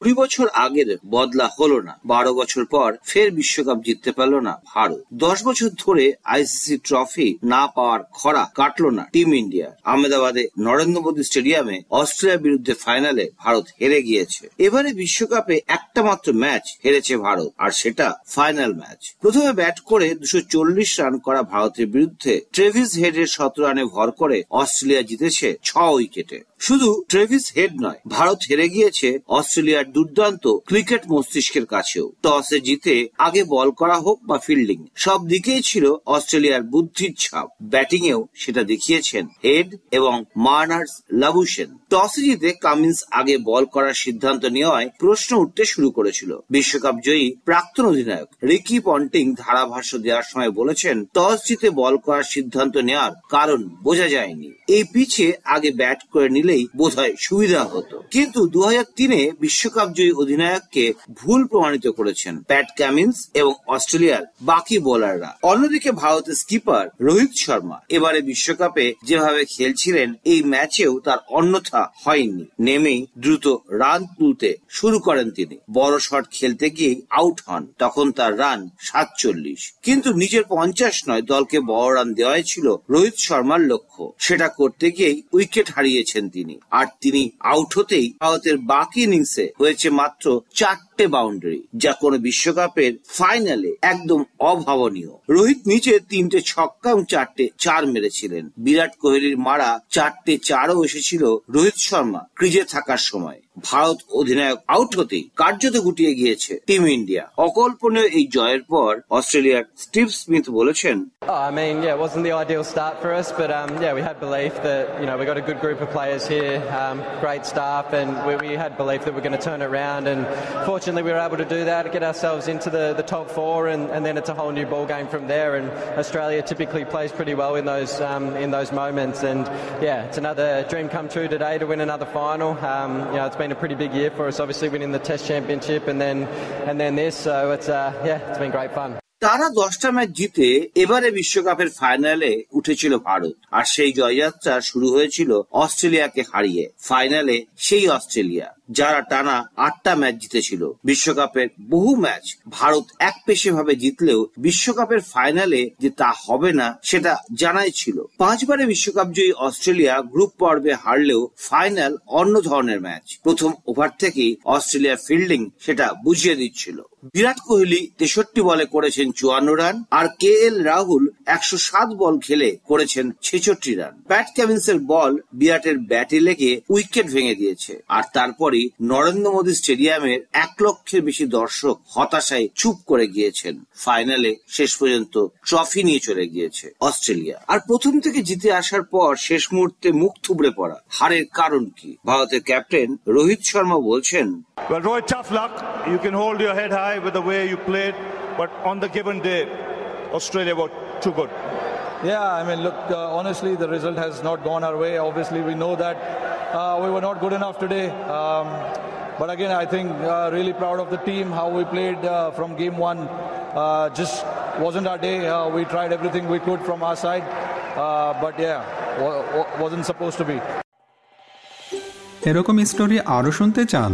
কুড়ি বছর আগের বদলা হলো না। বারো বছর পর ফের বিশ্বকাপ জিততে পারল না ভারত। দশ বছর ধরে আইসিসি ট্রফি না পাওয়ার খরা কাটল না টিম ইন্ডিয়া। আহমেদাবাদে নরেন্দ্র মোদী স্টেডিয়ামে অস্ট্রেলিয়ার বিরুদ্ধে ফাইনালে ভারত হেরে গিয়েছে। এবারে বিশ্বকাপে একটা মাত্র ম্যাচ হেরেছে ভারত, আর সেটা ফাইনাল ম্যাচ। প্রথমে ব্যাট করে দুশো চল্লিশ রান করা ভারতের বিরুদ্ধে ট্রেভিস হেডের শত রানে ভর করে অস্ট্রেলিয়া জিতেছে ছ উইকেটে। শুধু ট্রেভিস হেড নয়, ভারত হেরে গিয়েছে অস্ট্রেলিয়ার দুর্দান্ত ক্রিকেট মস্তিষ্কের কাছেও। টসে জিতে আগে বল করা হোক বা ফিল্ডিং, সব দিকেই ছিল অস্ট্রেলিয়ার বুদ্ধির ছাপ। ব্যাটিং এও সেটা দেখিয়েছেন হেড এবং মার্নার্স লাবুসেন টসে জিতে কামিন্স আগে বল করার সিদ্ধান্ত নেওয়ায় প্রশ্ন উঠতে শুরু করেছিল। বিশ্বকাপ জয়ী প্রাক্তন অধিনায়ক রিকি পন্টিং ধারাভাষ্য দেওয়ার সময় বলেছেন, টস জিতে বল করার সিদ্ধান্ত নেওয়ার কারণ বোঝা যায়নি। এই পিছে আগে ব্যাট করে নিলেই বোধহয় সুবিধা হতো। কিন্তু দু তিনে বিশ্বকাপ জয়ী অধিনায়ককে ভুল প্রমাণিত করেছেন প্যাট ক্যামিন্স এবং অস্ট্রেলিয়ার বাকি বোলাররা। অন্যদিকে ভারতের স্কিপার রোহিত শর্মা এবারে বিশ্বকাপে যেভাবে খেলছিলেন, এই ম্যাচেও তার অন্যথা হয়নি। নেমেই দ্রুত রান তুলতে শুরু করেন তিনি। বড় শট খেলতে গিয়েই আউট হন, তখন তার রান সাতচল্লিশ। কিন্তু নিজের পঞ্চাশ নয়, দলকে বড় রান দেওয়াই ছিল রোহিত শর্মার লক্ষ্য। সেটা করতে গিয়েই উইকেট হারিয়েছেন তিনি। আর তিনি আউট হতেই ভারতের বাকি ইনিংসে হয়েছে মাত্র চারটে বাউন্ডারি যা কোনো বিশ্বকাপের ফাইনালে একদম অভাবনীয় রোহিত নিচে তিনটে ছক্কা এবং চারটে চার মেরেছিলেন বিরাট কোহলির মারা চারটে চারও এসেছিল রোহিত শর্মা ক্রিজে থাকার সময় ভারত অধিনায়ক আউট হতেই কার্যত গুটিয়ে গিয়েছে টিম ইন্ডিয়া অকল্পনীয় এই জয়ের পর অস্ট্রেলিয়ার স্টিভ স্মিথ বলেছেন Oh, I mean, yeah, it wasn't the ideal start for us, but um, yeah, we had belief that you know we got a good group of players here, um, great staff, and we, we had belief that we're going to turn it around. And fortunately, we were able to do that, get ourselves into the, the top four, and, and then it's a whole new ball game from there. And Australia typically plays pretty well in those um, in those moments. And yeah, it's another dream come true today to win another final. Um, you know, it's been a pretty big year for us, obviously winning the Test Championship and then and then this. So it's uh, yeah, it's been great fun. তারা দশটা match জিতে এবারে বিশ্বকাপের ফাইনালে উঠেছিল ভারত। আর সেই জয়যাত্রা শুরু হয়েছিল অস্ট্রেলিয়াকে হারিয়ে। ফাইনালে সেই অস্ট্রেলিয়া, যারা টানা আটটা ম্যাচ জিতেছিল। বিশ্বকাপের বহু ম্যাচ ভারত এক পেশে ভাবে জিতলেও বিশ্বকাপের ফাইনালে যে তা হবে না, সেটা জানাই ছিল। পাঁচবারে বিশ্বকাপ জয়ী অস্ট্রেলিয়া গ্রুপ পর্বে হারলেও ফাইনাল অন্য ধরনের ম্যাচ। প্রথম ওভার থেকেই অস্ট্রেলিয়ার ফিল্ডিং সেটা বুঝিয়ে দিচ্ছিল। বিরাট কোহলি তেষট্টি বলে করেছেন চুয়ান্ন রান আর কে এল রাহুল একশো সাত বল খেলে করেছেন ছেষট্টি রান। প্যাট ক্যামিন্সের বল বিরাটের ব্যাটে লেগে উইকেট ভেঙে দিয়েছে আর তারপরই নরেন্দ্র মোদী স্টেডিয়ামের এক লক্ষের বেশি দর্শক হতাশায় চুপ করে গিয়েছেন। ফাইনালে শেষ পর্যন্ত ট্রফি নিয়ে চলে গিয়েছে অস্ট্রেলিয়া। আর প্রথম থেকে জিতে আসার পর শেষ মুহূর্তে মুখ থুবড়ে পড়া হারের কারণ কি? ভারতের ক্যাপ্টেন রোহিত শর্মা বলছেন Well, Roy, tough luck. You can hold your head high. with the way you played, but on the given day, Australia were too good. Yeah, I mean, look, uh, honestly, the result has not gone our way. Obviously, we know that uh, we were not good enough today. Um, but again, I think uh, really proud of the team, how we played uh, from game one. Uh, just wasn't our day. Uh, we tried everything we could from our side. Uh, but yeah, wa- wa- wasn't supposed to be. এরকম story আরও শুনতে চান